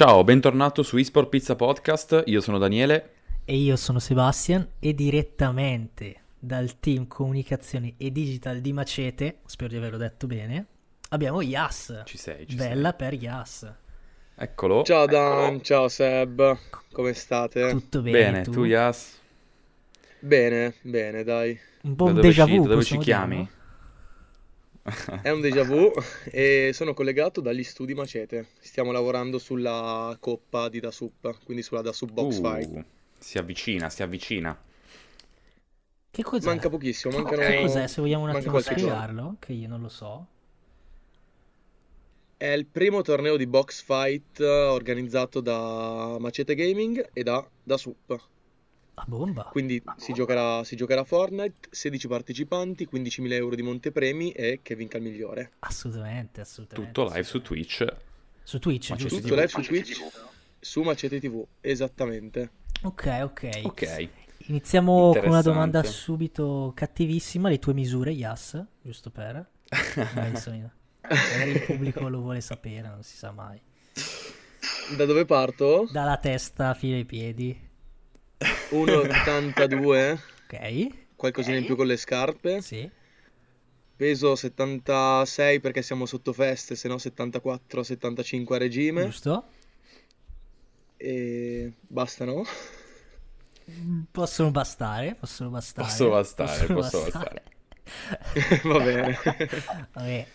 Ciao, bentornato su eSport Pizza Podcast, io sono Daniele. E io sono Sebastian e direttamente dal team comunicazione e digital di Macete, spero di averlo detto bene, abbiamo Yas. Ci sei, ci Bella sei. per Yas. Eccolo. Ciao Dan, ciao Seb, come state? Tutto bene, Bene, tu? tu Yas? Bene, bene, dai. Un po' Da un dove déjà vu, Dove ci chiami? È un déjà vu e sono collegato dagli studi Macete. Stiamo lavorando sulla coppa di Da Sup, quindi sulla Da Sup Box Uh, Fight. si avvicina, si avvicina. Che cos'è? Manca pochissimo, Che- mancano... Che cos'è? Se vogliamo un attimo giorno. spiegarlo, che io non lo so. È il primo torneo di box fight eh, organizzato da Macete Gaming e da Da Sup. A bomba. Quindi si giocherà, si giocherà Fortnite, 16 partecipanti, 15.000 euro di montepremi e che vinca il migliore. Assolutamente, assolutamente. Tutto live su Twitch. Su Twitch, Macete giusto? Tutto TV. live su Twitch, su Macete TV, esattamente. Ok, ok. Ok. Iniziamo con una domanda subito cattivissima. Le tue misure, Yas, giusto per... Magari il pubblico lo vuole sapere, non si sa mai. Da dove parto? Dalla testa fino ai piedi. 1,82, Ok, qualcosina in più con le scarpe. sì. Peso 76 perché siamo sotto feste, se no 74-75 a regime. Giusto? E basta, no? Possono bastare, possono bastare. Possono bastare, possono possono Va bene. Vabbè,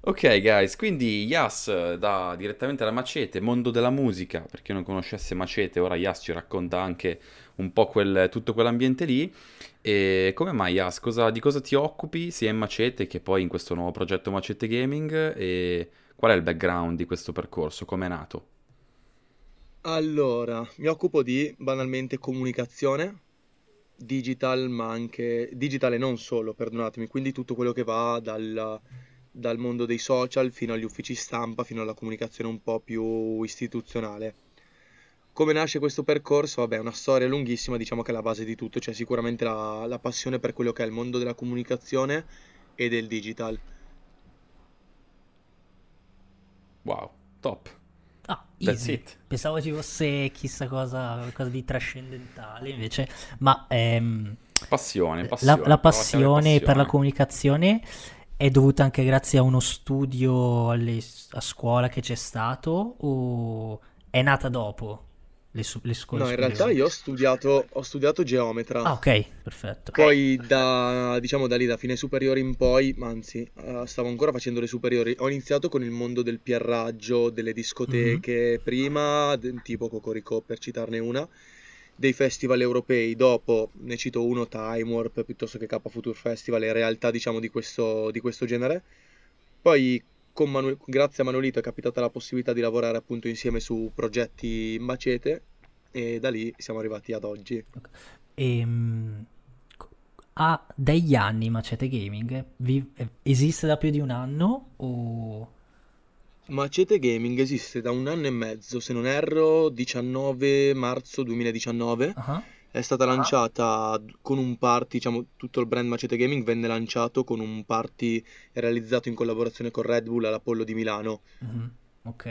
Ok, guys, quindi Yas da direttamente da Macete, mondo della musica, per chi non conoscesse Macete, ora Yas ci racconta anche un po' quel- tutto quell'ambiente lì. E come mai Yas, cosa- di cosa ti occupi sia in Macete che poi in questo nuovo progetto Macete Gaming e qual è il background di questo percorso, come è nato? Allora, mi occupo di banalmente comunicazione, digital, ma anche digital e non solo, perdonatemi, quindi tutto quello che va dal, dal mondo dei social fino agli uffici stampa, fino alla comunicazione un po' più istituzionale. Come nasce questo percorso? Vabbè, è una storia lunghissima, diciamo che è la base di tutto, c'è sicuramente la, la passione per quello che è il mondo della comunicazione e del digital. Wow, top. ah, That's easy. it. Pensavo ci fosse chissà cosa, qualcosa di trascendentale, invece, ma ehm, Passione, la, passione. la prova a chiamare passione per la passione. comunicazione è dovuta anche grazie a uno studio alle- a scuola che c'è stato o è nata dopo le, su- le scuole No, in realtà io ho studiato, ho studiato geometra. Ah, ok, perfetto. Poi da, diciamo, da lì, da fine superiori in poi, anzi, eh, stavo ancora facendo le superiori, ho iniziato con il mondo del pierraggio, delle discoteche prima, de- tipo Cocorico per citarne una, dei festival europei, dopo ne cito uno, Time Warp, piuttosto che K Future Festival, e realtà diciamo di questo, di questo genere. Poi Manu- grazie a Manolito è capitata la possibilità di lavorare appunto insieme su progetti Macete e da lì siamo arrivati ad oggi. Ehm, co- ha degli anni Macete Gaming? Vi- eh, esiste da più di un anno o... Macete Gaming esiste da un anno e mezzo, se non erro, 19 marzo 2019. Ah, È stata lanciata con un party, diciamo, tutto il brand Macete Gaming venne lanciato con un party realizzato in collaborazione con Red Bull all'Apollo di Milano. mhm, Ok.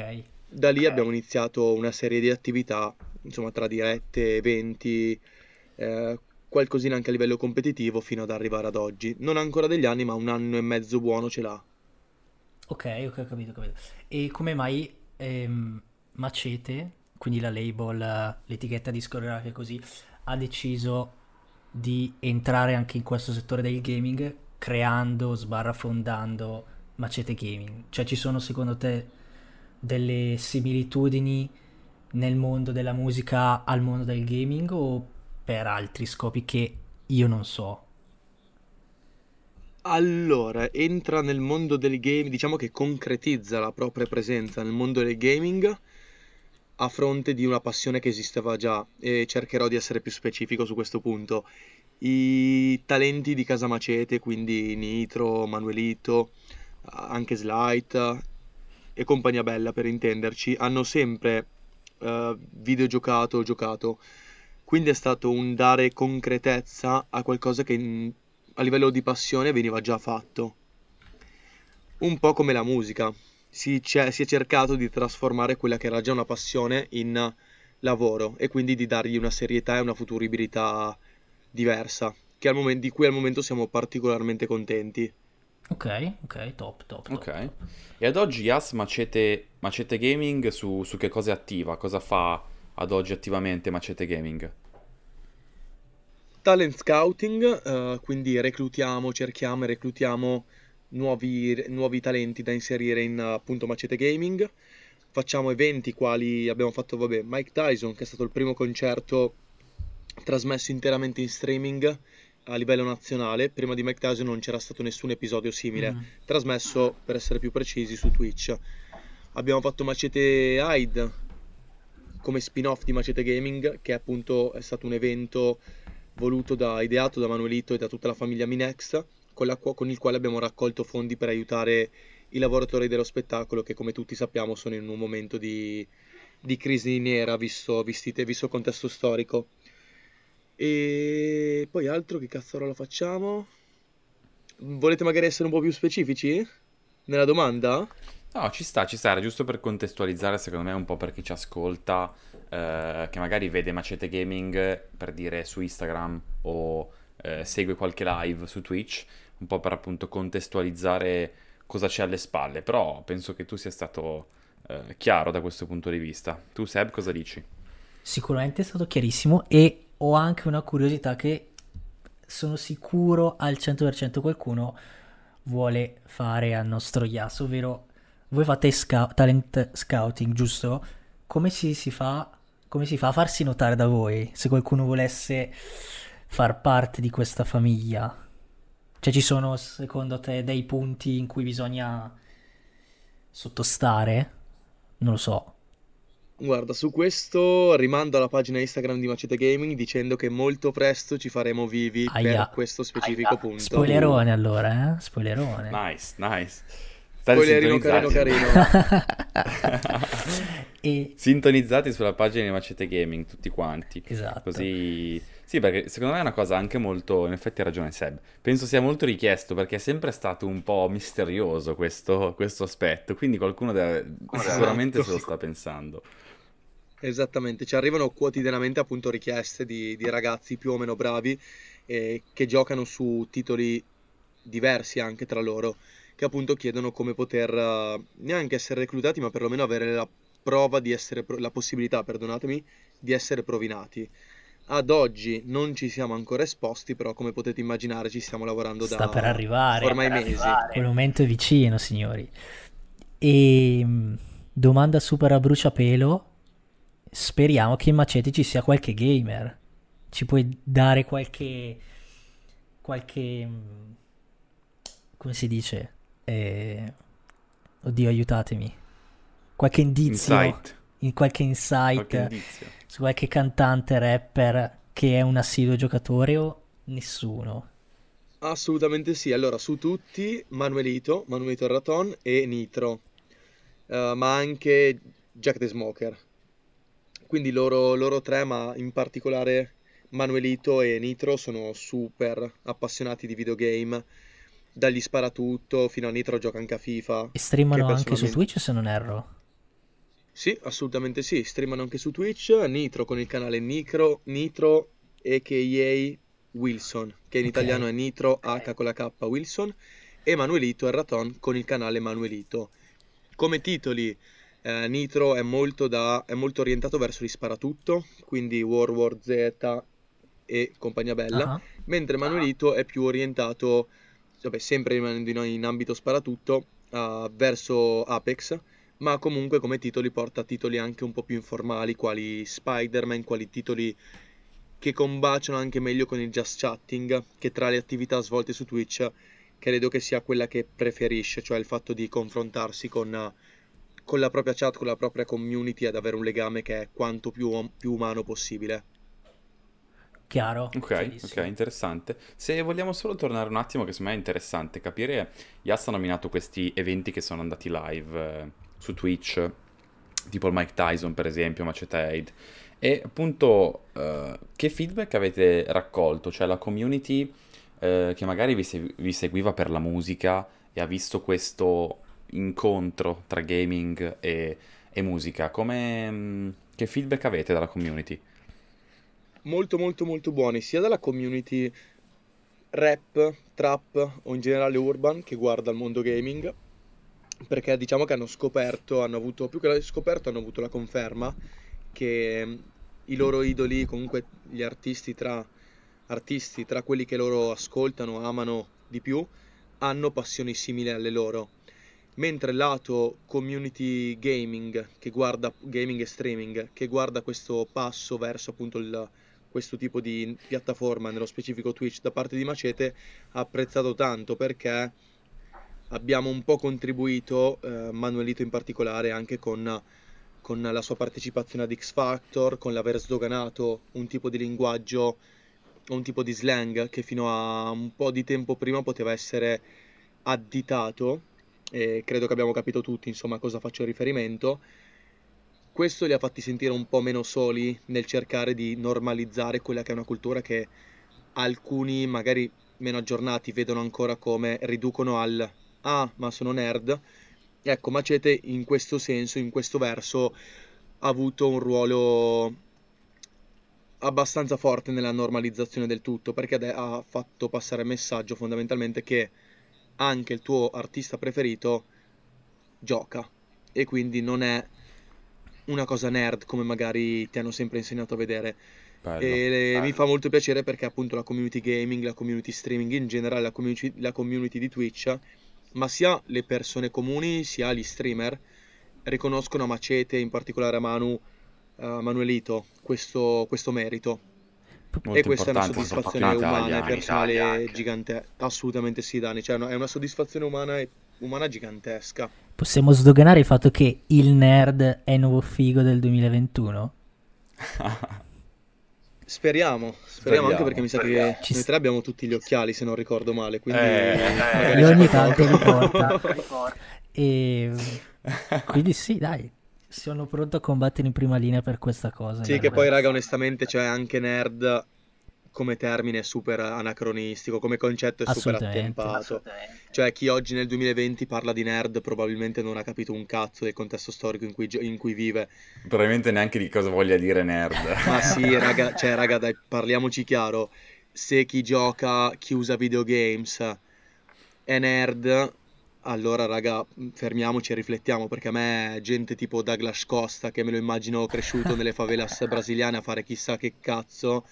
Da lì abbiamo iniziato una serie di attività, insomma, tra dirette, eventi, eh, qualcosina anche a livello competitivo fino ad arrivare ad oggi. Non ancora degli anni, ma un anno e mezzo buono ce l'ha. Ok, ok, ho capito, capito. E come mai ehm, Macete, quindi la label, l'etichetta discografica così, ha deciso di entrare anche in questo settore del gaming creando, sbarra fondando Macete Gaming? Cioè ci sono secondo te delle similitudini nel mondo della musica al mondo del gaming o per altri scopi che io non so? Allora, entra nel mondo del game, diciamo che concretizza la propria presenza nel mondo del gaming a fronte di una passione che esisteva già e cercherò di essere più specifico su questo punto. I talenti di Casa Macete, quindi Nitro, Manuelito, anche Slight e compagnia bella per intenderci, hanno sempre eh, videogiocato o giocato. Quindi è stato un dare concretezza a qualcosa che in- a livello di passione veniva già fatto. Un po' come la musica. Si, si è cercato di trasformare quella che era già una passione in lavoro e quindi di dargli una serietà e una futuribilità diversa, momento, di cui al momento siamo particolarmente contenti. Ok, ok, top, top. Ok. top. E ad oggi Yas Macete, Macete Gaming su, su che cosa è attiva? Cosa fa ad oggi attivamente Macete Gaming? Talent scouting, uh, quindi reclutiamo, cerchiamo e reclutiamo nuovi, nuovi talenti da inserire in appunto Macete Gaming. Facciamo eventi quali abbiamo fatto, vabbè, Mike Tyson, che è stato il primo concerto trasmesso interamente in streaming a livello nazionale. Prima di Mike Tyson non c'era stato nessun episodio simile, mm. trasmesso per essere più precisi su Twitch. Abbiamo fatto Macete Hyde come spin-off di Macete Gaming, che appunto è stato un evento voluto da ideato da Manuelito e da tutta la famiglia Minex, con, la, con il quale abbiamo raccolto fondi per aiutare i lavoratori dello spettacolo che come tutti sappiamo sono in un momento di, di crisi nera visto, vistite, visto il contesto storico. E poi altro che cazzarola facciamo? Volete magari essere un po' più specifici nella domanda? No, ci sta, ci sta, era giusto per contestualizzare secondo me un po' per chi ci ascolta, eh, che magari vede Macete Gaming per dire su Instagram o eh, segue qualche live su Twitch, un po' per appunto contestualizzare cosa c'è alle spalle, però penso che tu sia stato eh, chiaro da questo punto di vista. Tu Seb cosa dici? Sicuramente è stato chiarissimo e ho anche una curiosità che sono sicuro al 100% qualcuno vuole fare al nostro Yas, ovvero voi fate sca- talent scouting, giusto? Come si, si, fa, come si fa a farsi notare da voi se qualcuno volesse far parte di questa famiglia? Cioè ci sono secondo te dei punti in cui bisogna sottostare? Non lo so. Guarda, su questo rimando alla pagina Instagram di Macete Gaming dicendo che molto presto ci faremo vivi Aia. per questo specifico Aia. punto. Spoilerone allora, eh? Spoilerone. Nice, nice. State Spoilerino carino carino. e... Sintonizzati sulla pagina di Macete Gaming tutti quanti. Esatto. Così sì, perché secondo me è una cosa anche molto, in effetti ha ragione Seb, penso sia molto richiesto perché è sempre stato un po' misterioso questo, questo aspetto, quindi qualcuno deve, sicuramente se lo sta pensando. Esattamente, ci arrivano quotidianamente appunto richieste di, di ragazzi più o meno bravi eh, che giocano su titoli diversi anche tra loro, che appunto chiedono come poter uh, neanche essere reclutati, ma perlomeno avere la prova di essere, la possibilità, perdonatemi, di essere provinati. Ad oggi non ci siamo ancora esposti, però come potete immaginare ci stiamo lavorando Sta da per arrivare. ormai per mesi. Arrivare. Quel momento è vicino, signori. E ehm, domanda super a bruciapelo speriamo che in Macete ci sia qualche gamer. Ci puoi dare qualche... qualche... Mm, come si dice? Eh... Oddio, aiutatemi. Qualche indizio. Insight. In qualche insight. Qualche. Su qualche cantante rapper che è un assiduo giocatore o nessuno? Assolutamente sì. Allora, su tutti, Manuelito, Manuelito Raton e Nitro. Uh, ma anche Jack the Smoker quindi loro, loro tre, ma in particolare Manuelito e Nitro sono super appassionati di videogame, dagli sparatutto fino a Nitro gioca anche a FIFA. E streamano personalmente... anche su Twitch se non erro? Sì, assolutamente sì, streamano anche su Twitch, Nitro con il canale Nitro, Nitro a.k.a. Wilson, che in okay. italiano è Nitro H con la K Wilson, e Manuelito e Raton con il canale Manuelito. Come titoli eh, Nitro è molto, da, è molto, orientato verso gli sparatutto, quindi World War Z e compagnia bella, uh-huh. mentre Manuelito è più orientato, vabbè, sempre rimanendo in, in ambito sparatutto, uh, verso Apex, ma comunque come titoli porta titoli anche un po' più informali, quali Spider-Man, quali titoli che combaciano anche meglio con il just chatting, che tra le attività svolte su Twitch credo che sia quella che preferisce, cioè il fatto di confrontarsi con con la propria chat, con la propria community ad avere un legame che è quanto più, più umano possibile. Chiaro. Ok, ok, interessante. Se vogliamo solo tornare un attimo, che secondo me è interessante capire, Yas ha nominato questi eventi che sono andati live eh, su Twitch, tipo il Mike Tyson per esempio, Macete Aid. E appunto, eh, che feedback avete raccolto? Cioè la community eh, che magari vi, se- vi seguiva per la musica e ha visto questo incontro tra gaming e, e musica. Come, mm, che feedback avete dalla community? Molto molto molto buoni, sia dalla community rap, trap o in generale urban che guarda il mondo gaming, perché diciamo che hanno scoperto, hanno avuto, più che scoperto, hanno avuto la conferma che mm, i loro idoli, comunque gli artisti tra, artisti, tra quelli che loro ascoltano, amano di più, hanno passioni simili alle loro. Mentre lato community gaming, che guarda gaming e streaming, che guarda questo passo verso appunto il, questo tipo di piattaforma, nello specifico Twitch, da parte di Macete, ha apprezzato tanto perché abbiamo un po' contribuito, eh, Manuelito in particolare, anche con, con la sua partecipazione ad X Factor, con l'aver sdoganato un tipo di linguaggio un tipo di slang che fino a un po' di tempo prima poteva essere additato e credo che abbiamo capito tutti insomma a cosa faccio riferimento. Questo li ha fatti sentire un po' meno soli nel cercare di normalizzare quella che è una cultura che alcuni magari meno aggiornati vedono ancora come riducono al ah ma sono nerd ecco Macete in questo senso in questo verso ha avuto un ruolo abbastanza forte nella normalizzazione del tutto perché ha fatto passare il messaggio fondamentalmente che anche il tuo artista preferito gioca e quindi non è una cosa nerd come magari ti hanno sempre insegnato a vedere. Bello, e bello. mi fa molto piacere perché appunto la community gaming, la community streaming, in generale la community, la community di Twitch, ma sia le persone comuni sia gli streamer riconoscono a Macete, in particolare a Manu, uh, Manuelito questo, questo merito. Molto e questa è una soddisfazione umana e personale gigante. Assolutamente sì, Dani. Cioè, è una soddisfazione umana, e... umana gigantesca. Possiamo sdoganare il fatto che il nerd è il nuovo figo del 2021? Speriamo, speriamo, speriamo, anche perché mi sa speriamo. che Ci noi tre abbiamo tutti gli occhiali, se non ricordo male. Quindi eh, eh, ogni tanto li porta. e quindi sì, dai, sono pronto a combattere in prima linea per questa cosa. Sì, che poi, raga, onestamente, cioè anche nerd come termine è super anacronistico, come concetto è super attempato. Cioè, chi oggi nel 2020 parla di nerd probabilmente non ha capito un cazzo del contesto storico in cui, in cui vive. Probabilmente neanche di cosa voglia dire nerd. Ma sì, raga, cioè, raga, dai, parliamoci chiaro. Se chi gioca, chi usa videogames è nerd, allora, raga, fermiamoci e riflettiamo perché a me gente tipo Douglas Costa, che me lo immagino cresciuto nelle favelas brasiliane a fare chissà che cazzo,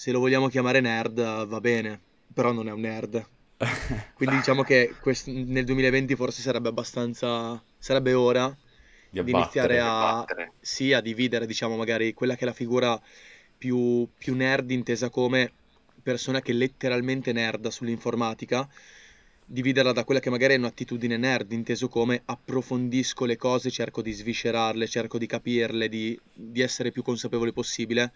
se lo vogliamo chiamare nerd va bene, però non è un nerd. Quindi diciamo che quest- nel 2020 forse sarebbe abbastanza, sarebbe ora di, di iniziare a, sì, a dividere, diciamo, magari quella che è la figura più, più nerd intesa come persona che letteralmente nerda sull'informatica dividerla da quella che magari è un'attitudine nerd, inteso come approfondisco le cose, cerco di sviscerarle, cerco di capirle, di, di essere più consapevole possibile.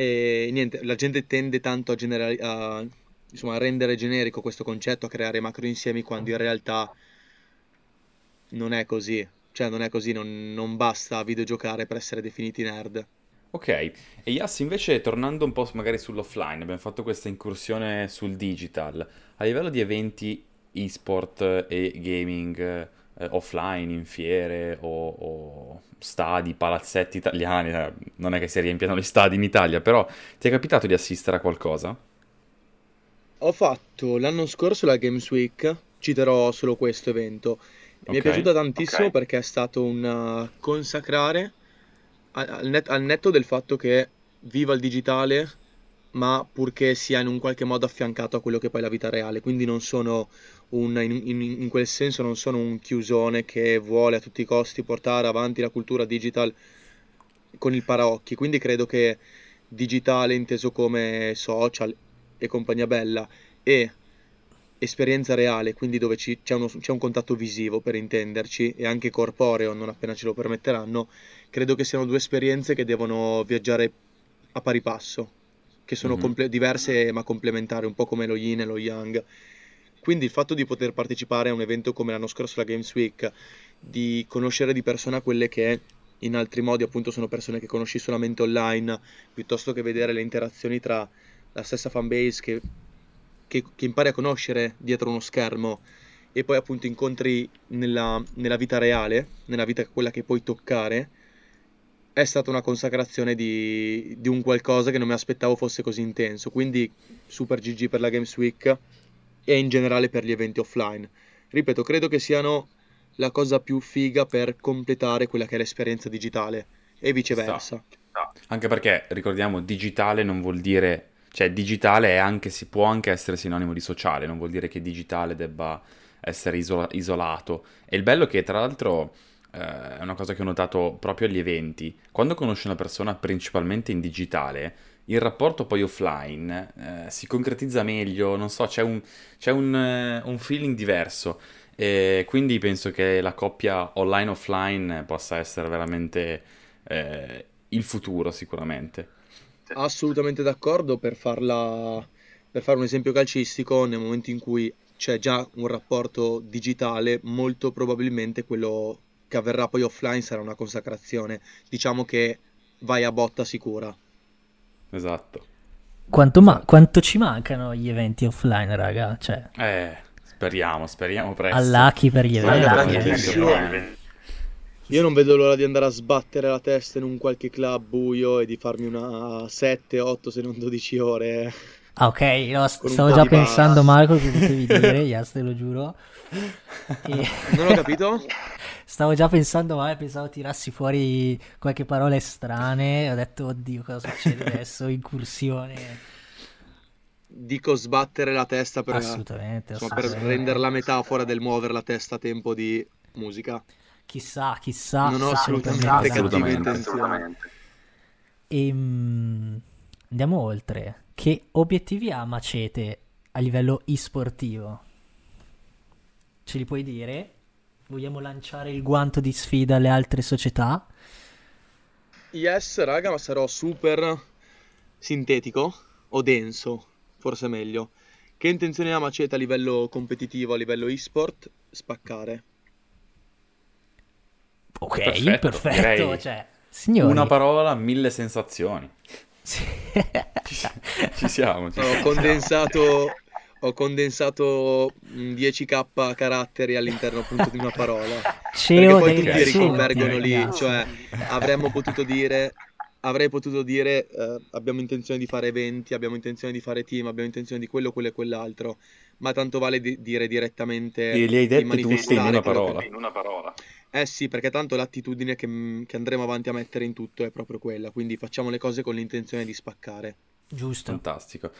E niente, la gente tende tanto a, generali- a, insomma, a rendere generico questo concetto, a creare macro insiemi, quando in realtà non è così. Cioè, non è così, non, non basta videogiocare per essere definiti nerd. Ok, e Yas invece tornando un po' magari sull'offline, abbiamo fatto questa incursione sul digital, a livello di eventi e-sport e gaming eh, offline, in fiere o, o, stadi, palazzetti italiani, eh, non è che si riempiano gli stadi in Italia, però ti è capitato di assistere a qualcosa? Ho fatto l'anno scorso la Games Week, citerò solo questo evento. Mi okay. è piaciuta tantissimo okay. perché è stato un uh, consacrare al, net, al netto del fatto che viva il digitale, ma purché sia in un qualche modo affiancato a quello che poi è la vita reale. Quindi non sono un, in, in, in, quel senso non sono un chiusone che vuole a tutti i costi portare avanti la cultura digital con il paraocchi. Quindi credo che digitale inteso come social e compagnia bella e esperienza reale, quindi dove ci, c'è, uno, c'è un contatto visivo per intenderci e anche corporeo non appena ce lo permetteranno, credo che siano due esperienze che devono viaggiare a pari passo, che sono mm-hmm. comple- diverse ma complementari, un po' come lo yin e lo yang. Quindi il fatto di poter partecipare a un evento come l'anno scorso la Games Week, di conoscere di persona quelle che in altri modi appunto sono persone che conosci solamente online, piuttosto che vedere le interazioni tra la stessa fanbase che, che, che impari a conoscere dietro uno schermo e poi appunto incontri nella, nella vita reale, nella vita quella che puoi toccare, è stata una consacrazione di, di, un qualcosa che non mi aspettavo fosse così intenso. Quindi Super GG per la Games Week e in generale per gli eventi offline. Ripeto, credo che siano la cosa più figa per completare quella che è l'esperienza digitale e viceversa. Sta. Anche perché ricordiamo, digitale non vuol dire, cioè digitale anche, si può anche essere sinonimo di sociale, non vuol dire che digitale debba essere isola- isolato. E il bello è che tra l'altro eh, è una cosa che ho notato proprio agli eventi, quando conosci una persona principalmente in digitale, il rapporto poi offline eh, si concretizza meglio, non so, c'è un, c'è un, uh, un feeling diverso. E quindi penso che la coppia online-offline possa essere veramente eh, il futuro, sicuramente. Assolutamente d'accordo per farla, per fare un esempio calcistico, nel momento in cui c'è già un rapporto digitale, molto probabilmente quello che avverrà poi offline sarà una consacrazione. Diciamo che vai a botta sicura. Esatto. Quanto, ma- quanto ci mancano gli eventi offline, raga? Cioè... Eh, speriamo, speriamo presto. All'Aki per gli eventi. Io non vedo l'ora di andare a sbattere la testa in un qualche club buio e di farmi una 7, 8 se non 12 ore. Ah, ok, no, stavo già pensando, Marco, che potevi dire, yes, te lo giuro. E... Non ho capito? Stavo già pensando, ma pensavo tirassi fuori qualche parola strane. Ho detto, oddio, cosa succede adesso? Incursione. Dico sbattere la testa per, assolutamente, insomma, assolutamente. per rendere la metafora del muovere la testa a tempo di musica. Chissà, chissà. Non ho assolutamente, assolutamente. assolutamente. E, um, andiamo oltre. Che obiettivi ha Macete a livello e-sportivo? Ce li puoi dire? Vogliamo lanciare il guanto di sfida alle altre società? Yes, raga, ma sarò super sintetico o denso, forse meglio. Che intenzione ha Maceta a livello competitivo, a livello e-sport? Spaccare. Ok, perfetto. perfetto cioè, signori. Una parola, mille sensazioni. Sì. ci, ci, siamo. Ci Ho siamo. condensato ho condensato 10k caratteri all'interno appunto di una parola. CEO perché poi tutti riconvergono lì, cioè avremmo potuto dire avrei potuto dire eh, abbiamo intenzione di fare eventi, abbiamo intenzione di fare team, abbiamo intenzione di quello, quello e quell'altro, ma tanto vale di- dire direttamente li, li hai detti tutti in una parola. Che... in una parola. Eh sì, perché tanto l'attitudine che, che andremo avanti a mettere in tutto è proprio quella, quindi facciamo le cose con l'intenzione di spaccare. Giusto. Fantastico.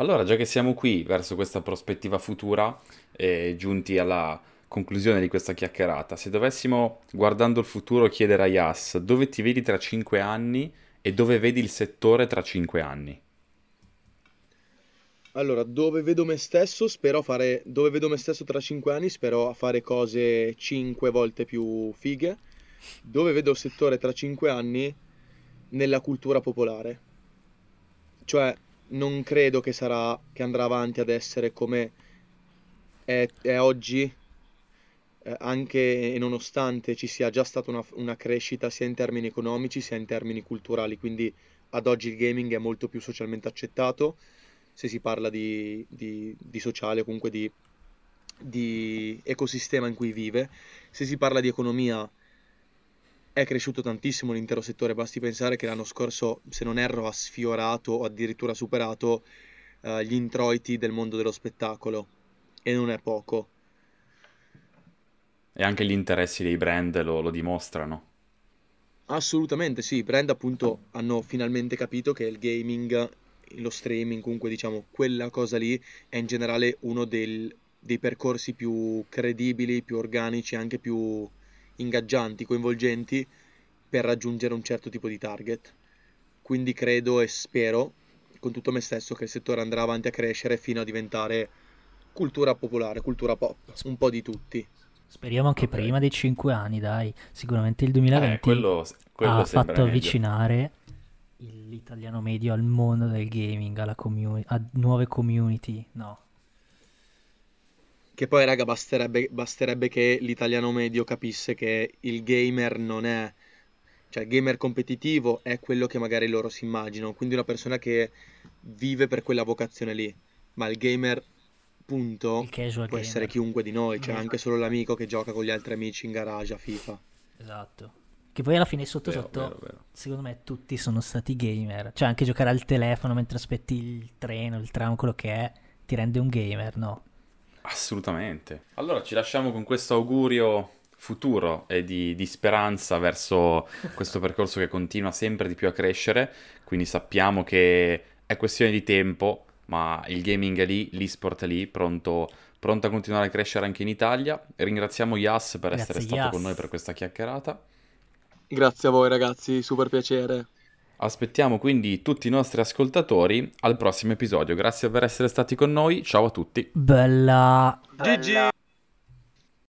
Allora, già che siamo qui verso questa prospettiva futura e giunti alla conclusione di questa chiacchierata, se dovessimo, guardando il futuro, chiedere a Yas dove ti vedi tra cinque anni e dove vedi il settore tra cinque anni? Allora, dove vedo me stesso, spero fare, dove vedo me stesso tra cinque anni, spero fare cose cinque volte più fighe. Dove vedo il settore tra cinque anni, nella cultura popolare. Cioè, non credo che sarà che andrà avanti ad essere come è, è oggi eh, anche e nonostante ci sia già stata una, una, crescita sia in termini economici sia in termini culturali. Quindi ad oggi il gaming è molto più socialmente accettato se si parla di, di, di sociale comunque di, di ecosistema in cui vive. Se si parla di economia è cresciuto tantissimo l'intero settore, basti pensare che l'anno scorso, se non erro, ha sfiorato o addirittura superato uh, gli introiti del mondo dello spettacolo e non è poco. E anche gli interessi dei brand lo, lo dimostrano. Assolutamente sì, i brand appunto hanno finalmente capito che il gaming, lo streaming, comunque diciamo quella cosa lì è in generale uno del, dei percorsi più credibili, più organici, anche più ingaggianti, coinvolgenti per raggiungere un certo tipo di target. Quindi credo e spero con tutto me stesso che il settore andrà avanti a crescere fino a diventare cultura popolare, cultura pop, un po' di tutti. Speriamo anche okay. prima dei 5 anni, dai. Sicuramente il 2020 eh, quello, quello ha fatto meglio. avvicinare l'italiano medio al mondo del gaming, alla community, a nuove community. No, che poi, raga, basterebbe, basterebbe che l'italiano medio capisse che il gamer non è... Cioè, il gamer competitivo è quello che magari loro si immaginano, quindi una persona che vive per quella vocazione lì. Ma il gamer punto Il casual può essere gamer. chiunque di noi, cioè Esatto. anche solo l'amico che gioca con gli altri amici in garage a FIFA. Esatto. Che poi alla fine sotto Vero, sotto, vero, vero. secondo me tutti sono stati gamer. Cioè anche giocare al telefono mentre aspetti il treno, il tram, quello che è, ti rende un gamer, no? Assolutamente. Allora ci lasciamo con questo augurio futuro e di, di speranza verso questo percorso che continua sempre di più a crescere, quindi sappiamo che è questione di tempo, ma il gaming è lì, l'esport è lì, pronto, pronto a continuare a crescere anche in Italia. Ringraziamo Yas per essere Grazie, stato Yas. con noi per questa chiacchierata. Grazie a voi ragazzi, super piacere. Aspettiamo quindi tutti i nostri ascoltatori al prossimo episodio. Grazie per essere stati con noi, ciao a tutti. Bella. GG!